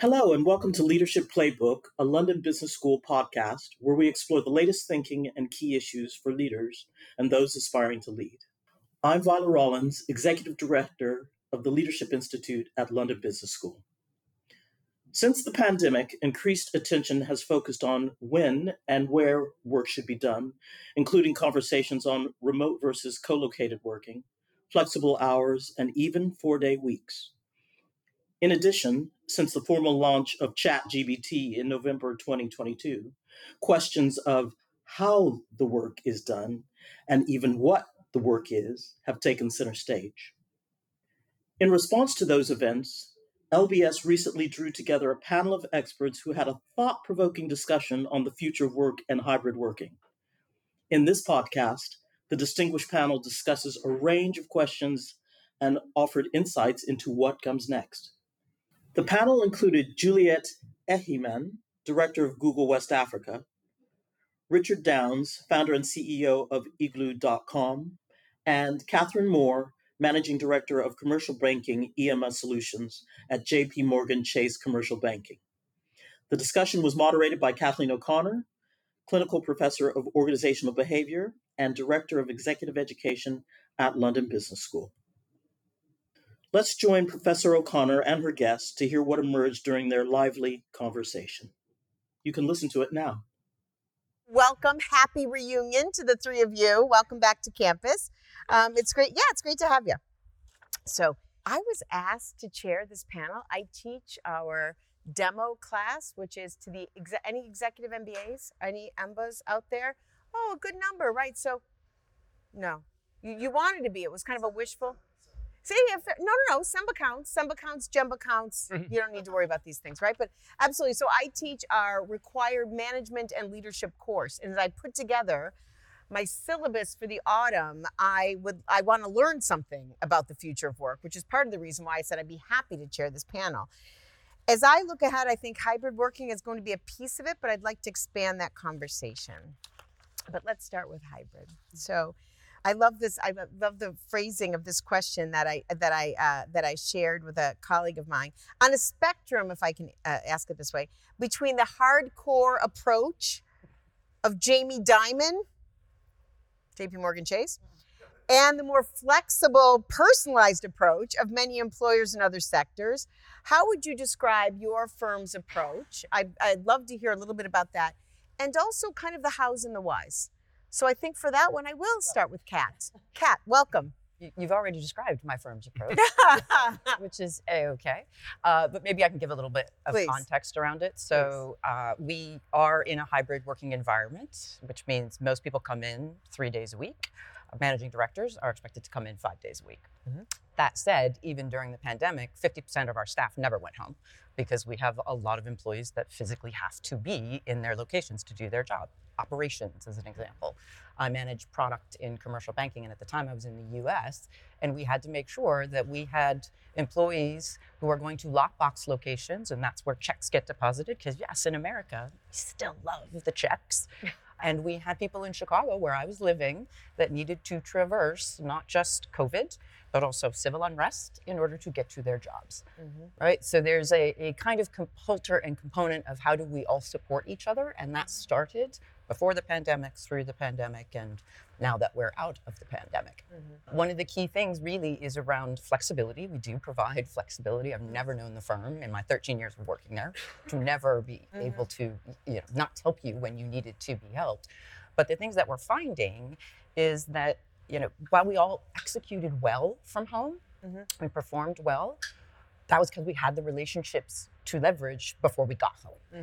Hello, and welcome to Leadership Playbook, a London Business School podcast where we explore the latest thinking and key issues for leaders and those aspiring to lead. I'm Viola Rollins, Executive Director of the Leadership Institute at London Business School. Since the pandemic, increased attention has focused on when and where work should be done, including conversations on remote versus co located working, flexible hours, and even four day weeks. In addition, since the formal launch of ChatGPT in November 2022, questions of how the work is done and even what the work is have taken center stage. In response to those events, LBS recently drew together a panel of experts who had a thought provoking discussion on the future of work and hybrid working. In this podcast, the distinguished panel discusses a range of questions and offered insights into what comes next. The panel included Juliet Ehimuan, Director of Google West Africa, Richard Downs, founder and CEO of Iglu.com, and Catherine Moore, Managing Director of Commercial Banking EMEA Solutions at JP Morgan Chase Commercial Banking. The discussion was moderated by Kathleen O'Connor, Clinical Professor of Organizational Behavior and Director of Executive Education at London Business School. Let's join Professor O'Connor and her guests to hear what emerged during their lively conversation. You can listen to it now. Welcome, happy reunion to the three of you. Welcome back to campus. Um, it's great. Yeah, it's great to have you. So, I was asked to chair this panel. I teach our demo class, which is to the any executive MBAs, any EMBAs out there. Oh, a good number, right? So, no, you, you wanted to be. It was kind of a wishful. See, if no, no, no, Semba counts, Semba counts, Jemba counts. Mm-hmm. You don't need to worry about these things, right? But absolutely. So I teach our required management and leadership course, and as I put together my syllabus for the autumn, I would I want to learn something about the future of work, which is part of the reason why I said I'd be happy to chair this panel. As I look ahead, I think hybrid working is going to be a piece of it, but I'd like to expand that conversation. But let's start with hybrid. So I love this. I love the phrasing of this question that I that I uh, that I shared with a colleague of mine on a spectrum, if I can uh, ask it this way, between the hardcore approach of Jamie Dimon, J.P. Morgan Chase, and the more flexible, personalized approach of many employers in other sectors. How would you describe your firm's approach? I, I'd love to hear a little bit about that, and also kind of the hows and the whys. So I think for that one, I will start with Kat. Kat, welcome. You've already described my firm's approach, which is a-okay. Uh, but maybe I can give a little bit of Please. context around it. So uh, we are in a hybrid working environment, which means most people come in three days a week. Managing directors are expected to come in five days a week. Mm-hmm. That said, even during the pandemic, 50% of our staff never went home because we have a lot of employees that physically have to be in their locations to do their job operations, as an example. I manage product in commercial banking, and at the time I was in the US, and we had to make sure that we had employees who are going to lockbox locations, and that's where checks get deposited, because yes, in America, we still love the checks. and we had people in Chicago, where I was living, that needed to traverse not just COVID, but also civil unrest in order to get to their jobs. Mm-hmm. Right? So there's a, a kind of component and component of how do we all support each other, and that started before the pandemic, through the pandemic, and now that we're out of the pandemic. Mm-hmm. One of the key things really is around flexibility. We do provide flexibility. I've never known the firm in my 13 years of working there to never be mm-hmm. able to you know, not help you when you needed to be helped. But the things that we're finding is that you know while we all executed well from home, mm-hmm. we performed well. That was because we had the relationships to leverage before we got home.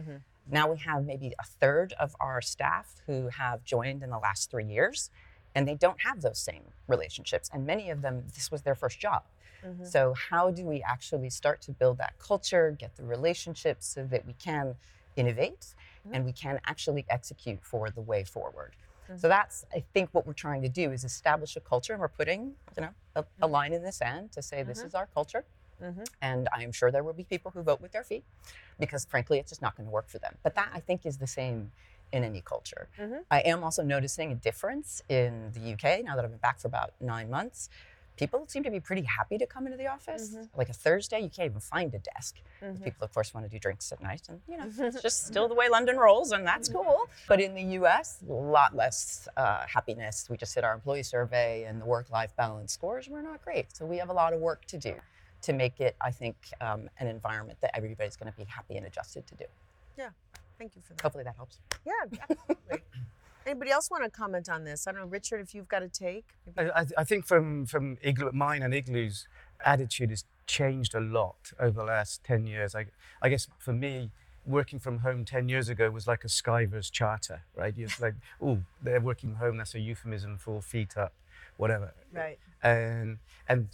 Now we have maybe a third of our staff who have joined in the last three years, and they don't have those same relationships. And many of them, this was their first job. Mm-hmm. So, how do we actually start to build that culture, get the relationships so that we can innovate mm-hmm. and we can actually execute for the way forward? Mm-hmm. So that's, I think, what we're trying to do is establish a culture, and we're putting, you know, a, a mm-hmm. line in the sand to say this mm-hmm. is our culture. Mm-hmm. And I'm sure there will be people who vote with their feet because, frankly, it's just not going to work for them. But that, I think, is the same in any culture. Mm-hmm. I am also noticing a difference in the UK now that I've been back for about nine months. people seem to be pretty happy to come into the office. Mm-hmm. Like a Thursday, you can't even find a desk. Mm-hmm. People, of course, want to do drinks at night, and you know, it's just still the way London rolls, and that's mm-hmm. cool. But in the U.S., a lot less uh, happiness. We just did our employee survey, and the work-life balance scores were not great. So we have a lot of work to do to make it, I think, um, an environment that everybody's going to be happy and adjusted to do. Yeah, thank you for that. Hopefully that helps. Yeah, absolutely. Anybody else want to comment on this? I don't know, Richard, if you've got a take. I, I, think from from Iglu, mine and Iglu's attitude has changed a lot over the last ten years. I, I guess for me, working from home 10 years ago was like a Skyver's charter, right? It's like, oh, they're working from home. That's a euphemism for feet up, whatever. Right. And, and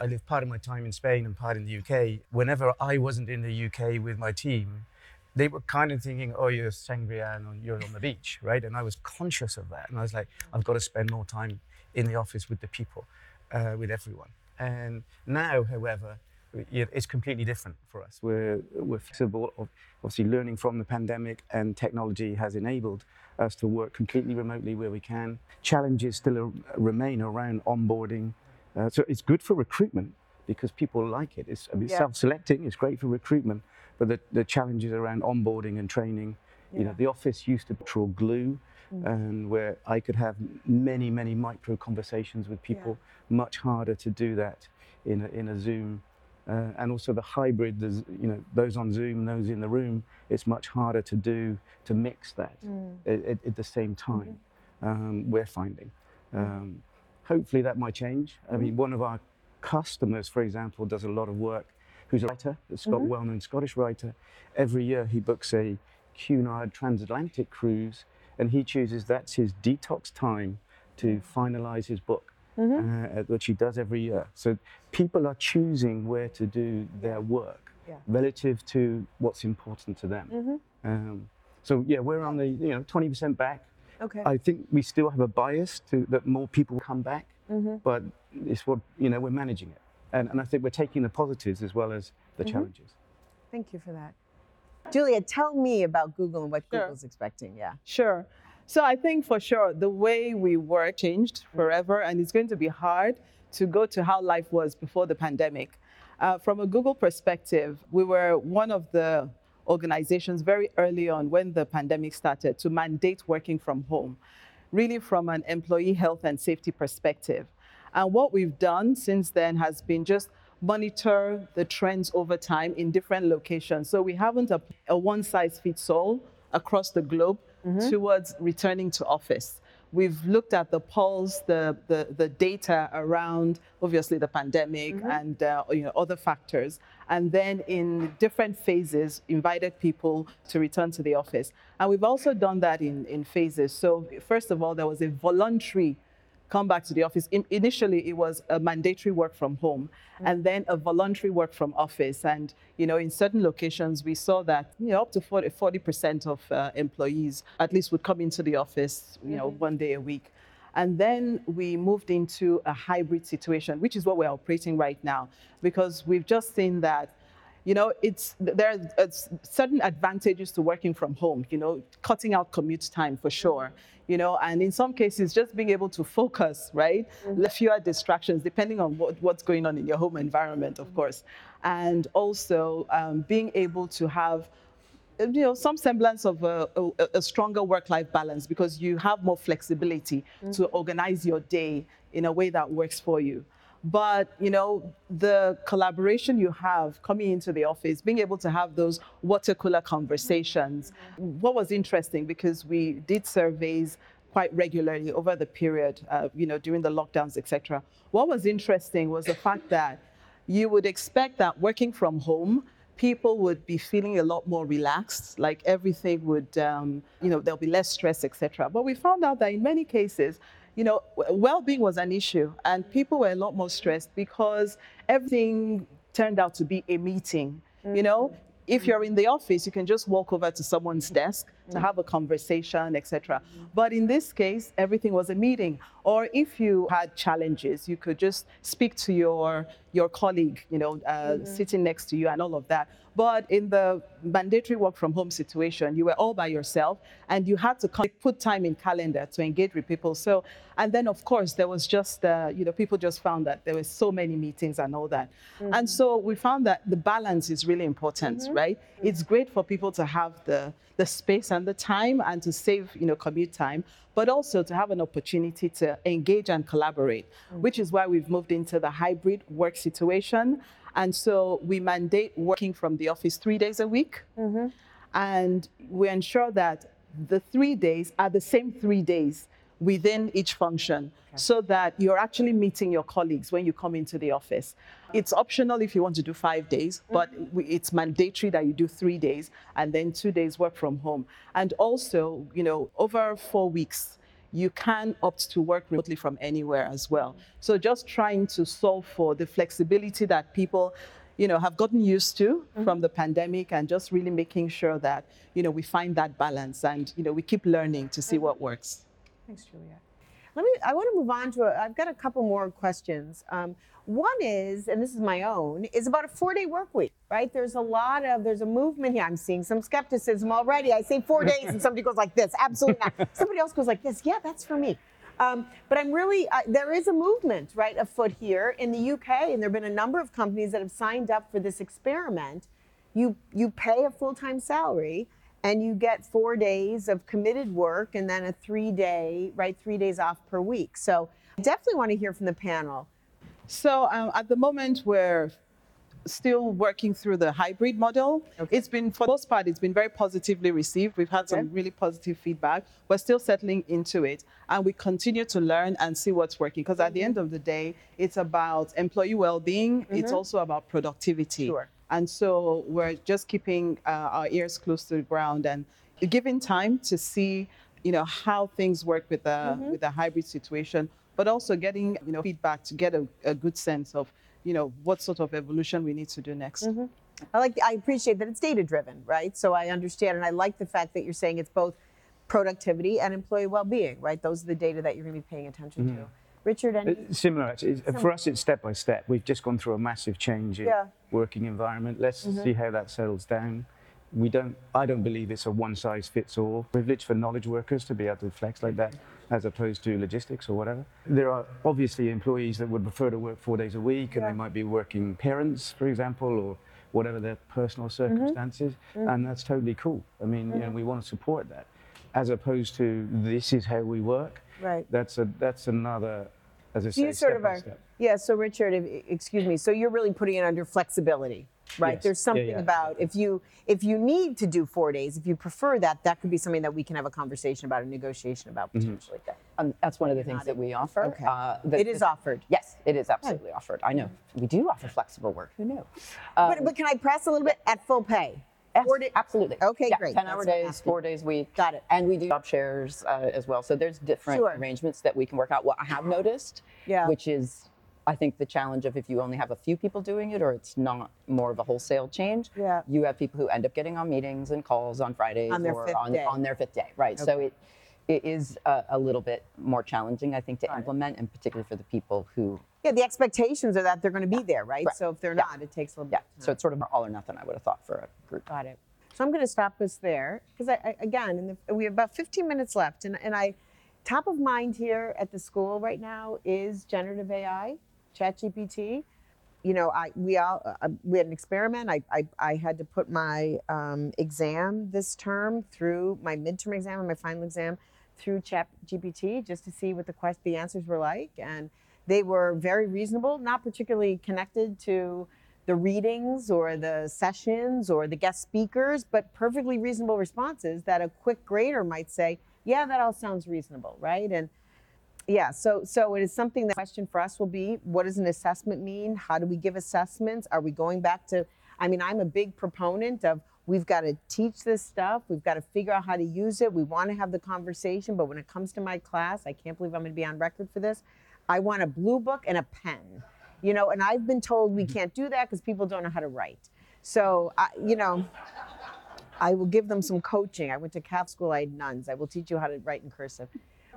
I lived part of my time in Spain and part in the UK. Whenever I wasn't in the UK with my team, they were kind of thinking, oh, you're sangria and you're on the beach, right? And I was conscious of that. And I was like, I've got to spend more time in the office with the people, uh, with everyone. And now, however, it's completely different for us. We're, we're flexible, obviously learning from the pandemic, and technology has enabled us to work completely remotely where we can. Challenges still remain around onboarding. Uh, so it's good for recruitment because people like it. It's I mean, yeah. self-selecting. It's great for recruitment, but the, the challenges around onboarding and training. Yeah. You know, the office used to be glue, mm. and where I could have many, many micro conversations with people. Yeah. Much harder to do that in a, in a Zoom. Uh, and also the hybrid, you know, those on Zoom, those in the room, it's much harder to do, to mix that mm. at, at, the same time, mm-hmm. um, we're finding. Um, hopefully that might change. I mean, mm-hmm. one of our customers, for example, does a lot of work, who's a writer, a Scot- mm-hmm. well-known Scottish writer. Every year he books a Cunard transatlantic cruise, and he chooses that's his detox time to finalize his book, mm-hmm. uh, which he does every year. So people are choosing where to do their work yeah. relative to what's important to them. Mm-hmm. Um, so yeah, we're on the you know 20% back. Okay. I think we still have a bias to that more people come back, mm-hmm. but it's what you know we're managing it, and and I think we're taking the positives as well as the mm-hmm. challenges. Thank you for that, Julia. Tell me about Google and what sure. Google's expecting. Yeah. Sure. So I think for sure the way we work changed forever, and it's going to be hard to go to how life was before the pandemic. Uh, from a Google perspective, we were one of the organizations very early on when the pandemic started to mandate working from home, really from an employee health and safety perspective. And what we've done since then has been just monitor the trends over time in different locations. So we haven't a, a one size fits all across the globe mm-hmm. towards returning to office. We've looked at the polls, the, the, the data around obviously the pandemic mm-hmm. and uh, you know, other factors, and then in different phases invited people to return to the office. And we've also done that in, in phases. So first of all, there was a voluntary come back to the office. In, initially, it was a mandatory work from home, mm-hmm. and then a voluntary work from office. And you know, in certain locations, we saw that you know up to 40 percent of uh, employees at least would come into the office, you mm-hmm. know, one day a week. And then we moved into a hybrid situation, which is what we're operating right now, because we've just seen that you know, it's there are certain advantages to working from home. You know, cutting out commute time for sure you know, and in some cases, just being able to focus, right? Mm-hmm. Fewer distractions, depending on what, what's going on in your home environment, of mm-hmm. course. And also um, being able to have you know some semblance of a, a, a stronger work-life balance because you have more flexibility mm-hmm. to organize your day in a way that works for you. But you know the collaboration you have coming into the office being able to have those water cooler conversations what was interesting because we did surveys quite regularly over the period uh, you know during the lockdowns etc what was interesting was the fact that you would expect that working from home people would be feeling a lot more relaxed like everything would um, you know there'll be less stress etc but we found out that in many cases you know, well-being was an issue, and people were a lot more stressed because everything turned out to be a meeting. Mm-hmm. You know, if you're in the office, you can just walk over to someone's desk, to have a conversation, etc. But in this case, everything was a meeting. Or if you had challenges, you could just speak to your your colleague, you know, uh, mm-hmm. sitting next to you and all of that. But in the mandatory work from home situation, you were all by yourself and you had to put time in calendar to engage with people. So, and then of course, there was just, uh, you know, people just found that there were so many meetings and all that. Mm-hmm. And so we found that the balance is really important, mm-hmm. right? It's great for people to have the, the space and the time and to save, you know, commute time, but also to have an opportunity to engage and collaborate, mm-hmm. which is why we've moved into the hybrid work situation. And so we mandate working from the office three days a week. Mm-hmm. And we ensure that the three days are the same three days within each function okay. so that you're actually meeting your colleagues when you come into the office. It's optional if you want to do five days, mm-hmm. but it's mandatory that you do three days and then two days work from home. And also, you know, over four weeks, you can opt to work remotely from anywhere as well. So just trying to solve for the flexibility that people you know, have gotten used to mm-hmm. from the pandemic and just really making sure that, you know, we find that balance and, you know, we keep learning to see mm-hmm. what works. Thanks, Julia. Let me, I want to move on to, a, I've got a couple more questions. Um, one is, and this is my own, is about a four day work week, right? There's a lot of, there's a movement here. I'm seeing some skepticism already. I say four days and somebody goes like this. Absolutely not. Somebody else goes like this. Yeah, that's for me. Um, but I'm really, uh, there is a movement, right, afoot here in the UK, and there have been a number of companies that have signed up for this experiment. You, you pay a full time salary and you get four days of committed work and then a three day, right, three days off per week. So I definitely want to hear from the panel. So um, at the moment, we're still working through the hybrid model. Okay. It's been, for the most part, it's been very positively received. We've had okay. some really positive feedback. We're still settling into it, and we continue to learn and see what's working. Because at the end of the day, it's about employee well-being. Mm-hmm. It's also about productivity. Sure. And so we're just keeping uh, our ears close to the ground and giving time to see, you know, how things work with the mm-hmm. with the hybrid situation, but also getting, you know, feedback to get a, a good sense of you know, what sort of evolution we need to do next. Mm-hmm. I like. I appreciate that it's data driven, right? So I understand, and I like the fact that you're saying it's both productivity and employee well-being, right? Those are the data that you're going to be paying attention mm-hmm. to. Richard, any? Uh, similar, actually. Similar. For us, it's step by step. We've just gone through a massive change in yeah. working environment. Let's mm-hmm. see how that settles down. We don't. I don't believe it's a one size fits all privilege for knowledge workers to be able to flex like that as opposed to logistics or whatever. There are obviously employees that would prefer to work four days a week and they might be working parents, for example, or whatever their personal mm-hmm. circumstances, mm-hmm. and that's totally cool. I mean, you know, we want to support that, as opposed to this is how we work. Right. That's a that's another, as I say, you sort of are, step. Yeah. So Richard, if, excuse me. So you're really putting it under flexibility right? Yes. There's something yeah, yeah. about if you if you need to do four days, if you prefer that, that could be something that we can have a conversation about, a negotiation about mm-hmm. potentially. Mm-hmm. Um, that's one of the things that we offer. Okay. Uh, the, it is the, offered. Yes, it is absolutely offered. I know we do offer flexible work. Who knew? Um, but, but can I press a little bit at full pay? Yes, absolutely. Okay, yeah, great. 10 hour days, four days a week. Got it. And we do job shares uh, as well. So there's different sure. arrangements that we can work out. What I have noticed, yeah. which is I think the challenge of if you only have a few people doing it or it's not more of a wholesale change, yeah. you have people who end up getting on meetings and calls on Fridays on or on, on, their fifth day, right? So it it is a, a, little bit more challenging, I think, to implement, and particularly for the people who. Yeah, the expectations are that they're going to be there, right? right. So if they're yeah. not, it takes a little yeah. bit. So it's sort of all or nothing, I would have thought, for a group. Got it. So I'm going to stop us there because, I, I, again, the, we have about 15 minutes left, and, and I, top of mind here at the school right now is generative AI. ChatGPT. You know, I we all uh, uh, we had an experiment. I, I, I had to put my um, exam this term through my midterm exam and my final exam through ChatGPT just to see what the quest the answers were like, and they were very reasonable, not particularly connected to the readings or the sessions or the guest speakers, but perfectly reasonable responses that a quick grader might say, yeah, that all sounds reasonable, right? And yeah, so so it is something. The question for us will be: What does an assessment mean? How do we give assessments? Are we going back to? I mean, I'm a big proponent of we've got to teach this stuff. We've got to figure out how to use it. We want to have the conversation, but when it comes to my class, I can't believe I'm going to be on record for this. I want a blue book and a pen, you know. And I've been told we mm-hmm. can't do that because people don't know how to write. So, I, you know. I will give them some coaching. I went to Catholic school, I had nuns. I will teach you how to write in cursive.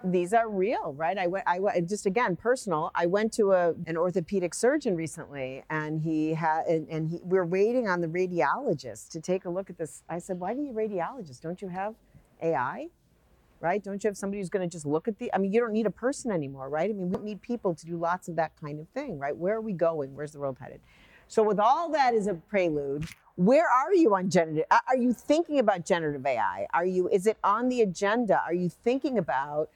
These are real, right? I went, I went, just again, personal. I went to a, an orthopedic surgeon recently and he had, and, and he, we we're waiting on the radiologist to take a look at this. I said, why do you radiologist? Don't you have AI? Right? Don't you have somebody who's going to just look at the, I mean, you don't need a person anymore, right? I mean, we need people to do lots of that kind of thing, right? Where are we going? Where's the world headed? So, with all that as a prelude, where are you on generative? Are you thinking about generative AI? Are you? Is it on the agenda? Are you thinking about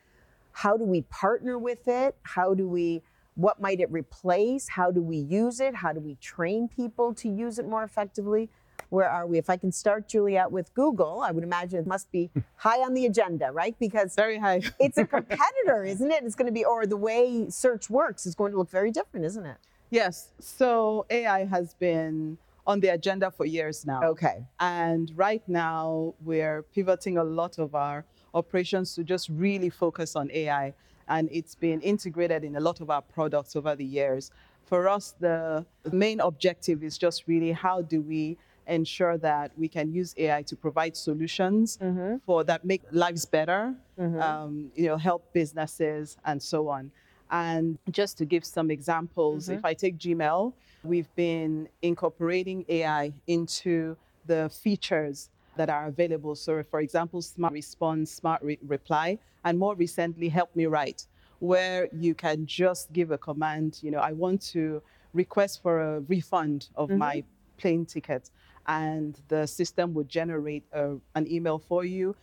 how do we partner with it? How do we? What might it replace? How do we use it? How do we train people to use it more effectively? Where are we? If I can start, Juliet, with Google, I would imagine it must be high on the agenda, right? Because very high. it's a competitor, isn't it? It's going to be, or the way search works is going to look very different, isn't it? Yes. So AI has been on the agenda for years now. Okay. And right now, we're pivoting a lot of our operations to just really focus on AI. And it's been integrated in a lot of our products over the years. For us, the main objective is just really how do we ensure that we can use AI to provide solutions mm-hmm. for that make lives better, mm-hmm. um, you know, help businesses and so on. And just to give some examples, mm-hmm. if I take Gmail, we've been incorporating AI into the features that are available. So, for example, Smart Response, Smart Re- Reply, and more recently, Help Me Write, where you can just give a command, you know, I want to request for a refund of mm-hmm. my plane ticket. And the system would generate a, an email for you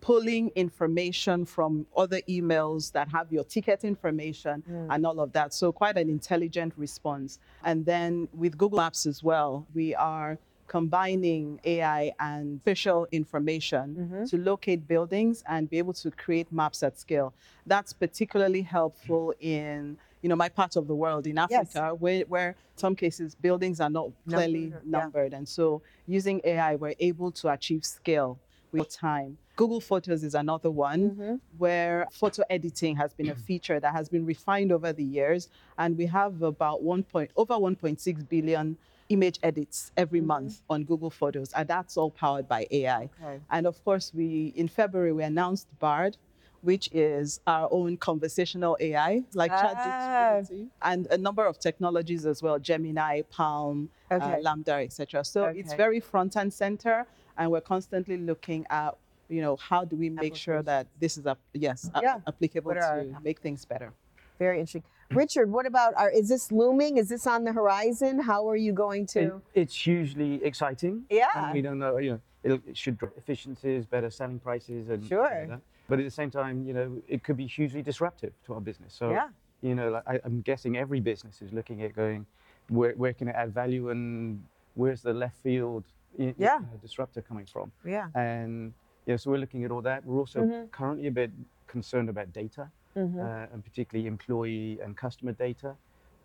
pulling information from other emails that have your ticket information mm. and all of that. So, quite an intelligent response. And then with Google Maps as well, we are combining AI and facial information mm-hmm. to locate buildings and be able to create maps at scale. That's particularly helpful in you know my part of the world in Africa yes. where, where some cases buildings are not clearly numbered, numbered. Yeah. and so using AI we're able to achieve scale with time. Google Photos is another one mm-hmm. where photo editing has been a feature that has been refined over the years, and we have about one point over 1.6 billion image edits every mm-hmm. month on Google Photos, and that's all powered by AI. Okay. And of course, we in February we announced Bard, which is our own conversational AI, like ah. ChatGPT, and a number of technologies as well, Gemini, PaLM, uh, okay. uh, LaMDA, etc. So okay. it's very front and center, and we're constantly looking at, you know, how do we make sure that this is, a, yes, yeah. applicable to our, make things better. Very interesting. Richard, what about our, is this looming? Is this on the horizon? How are you going to? It, it's hugely exciting. Yeah. And we don't know, you know, it should drop efficiencies, better selling prices, and sure. Like but at the same time, you know, it could be hugely disruptive to our business. So, yeah. you know, like I, am guessing every business is looking at going, where, where can it add value and where's the left field you, yeah. You know, disruptor coming from? Yeah. And yeah, so we're looking at all that. We're also mm-hmm. currently a bit concerned about data, mm-hmm. uh, and particularly employee and customer data.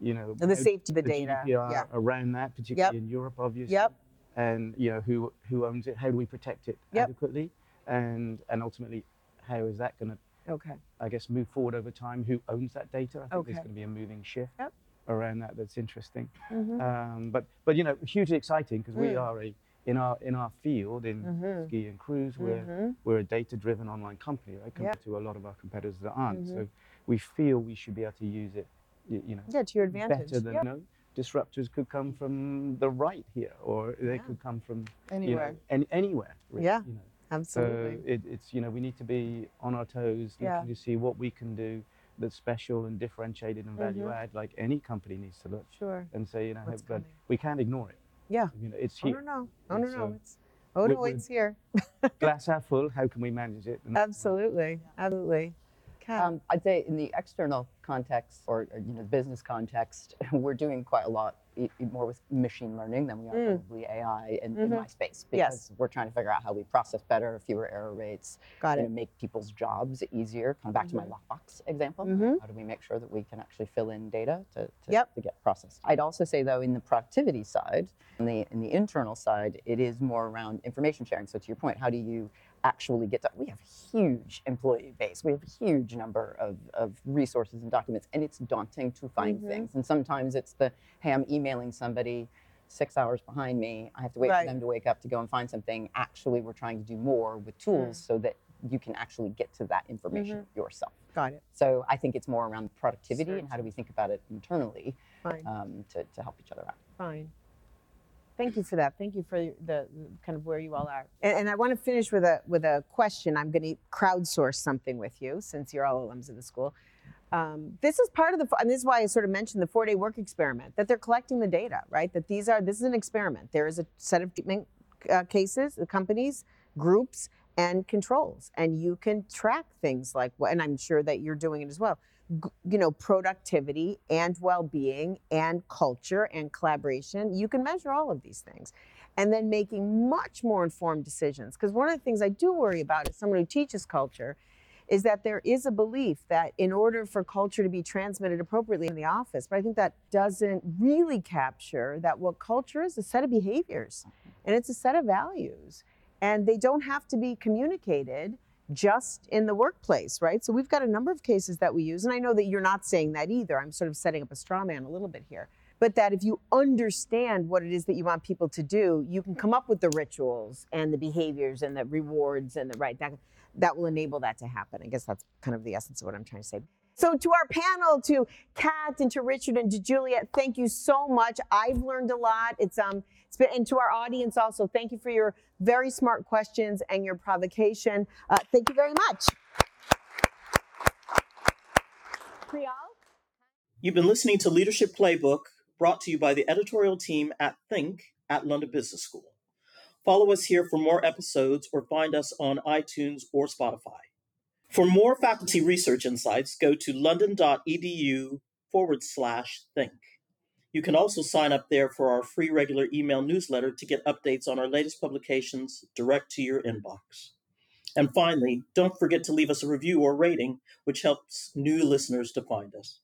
You know, and the safety of the, the data yeah. around that, particularly yep. in Europe, obviously. Yep. And you know, who who owns it? How do we protect it yep. adequately? And and ultimately, how is that going to, okay. I guess, move forward over time? Who owns that data? I think okay. there's going to be a moving shift yep. around that. That's interesting. Mm-hmm. Um, but but you know, hugely exciting because mm. we are a in our in our field in mm-hmm. ski and cruise, we're mm-hmm. we're a data-driven online company, right? Compared yep. to a lot of our competitors that aren't. So mm-hmm. we feel we should be able to use it, you, you know, yeah, to your advantage. Better than yep. you know, disruptors could come from the right here, or they yeah. could come from anywhere, you know, any, anywhere. Really, yeah. You know. Absolutely. So it, it's, you know, we need to be on our toes, looking yeah. to see what we can do that's special and differentiated and value mm-hmm. add, like any company needs to look. Sure. And say, you know, hey, but we can't ignore it. Yeah. You know, it's here. Oh, no, no. Oh, no, no. It's, oh, no, it's here. glass half full, how can we manage it? Absolutely. Absolutely. Um, I'd say in the external context or, or you know business context, we're doing quite a lot more with machine learning than we are mm. probably AI in, mm-hmm. in, my space because yes. we're trying to figure out how we process better, fewer error rates, Got it. make people's jobs easier. Come back mm-hmm. to my mm-hmm. lockbox example. Mm-hmm. How do we make sure that we can actually fill in data to, to, yep. to, get processed? I'd also say though, in the productivity side, in the in the internal side, it is more around information sharing. So to your point, how do you actually get to we have a huge employee base we have a huge number of, of resources and documents and it's daunting to find mm-hmm. things and sometimes it's the hey i'm emailing somebody six hours behind me. I have to wait Right. for them to wake up to go and find something. Actually, we're trying to do more with tools Mm. so that you can actually get to that information Mm-hmm. yourself. Got it. So I think it's more around productivity and how do we think about it internally um, to, to help each other out. Fine. Thank you for that. Thank you for the, the kind of where you all are. And, and I want to finish with a with a question. I'm going to crowdsource something with you since you're all alums of the school. Um, this is part of the, and this is why I sort of mentioned the four-day work experiment. That they're collecting the data, right? That these are this is an experiment. There is a set of treatment uh, cases, the companies, groups, and controls, and you can track things like what. And I'm sure that you're doing it as well you know productivity and well-being and culture and collaboration you can measure all of these things. And then making much more informed decisions because one of the things i do worry about as someone who teaches culture is that there is a belief that in order for culture to be transmitted appropriately in the office but i think that doesn't really capture that what culture is a set of behaviors. Mm-hmm. And it's a set of values. And they don't have to be communicated just in the workplace, right? So we've got a number of cases that we use, and I know that you're not saying that either. I'm sort of setting up a straw man a little bit here. But that if you understand what it is that you want people to do, you can come up with the rituals and the behaviors and the rewards and the right that that will enable that to happen. I guess that's kind of the essence of what I'm trying to say. So to our panel, to Kat and to Richard and to Juliet, thank you so much. I've learned a lot. It's um it's been, and to our audience also, thank you for your very smart questions and your provocation. Uh, thank you very much. You've been listening to Leadership Playbook, brought to you by the editorial team at Think at London Business School. Follow us here for more episodes or find us on iTunes or Spotify. For more faculty research insights, go to london.edu forward slash think. You can also sign up there for our free regular email newsletter to get updates on our latest publications direct to your inbox. And finally, don't forget to leave us a review or rating, which helps new listeners to find us.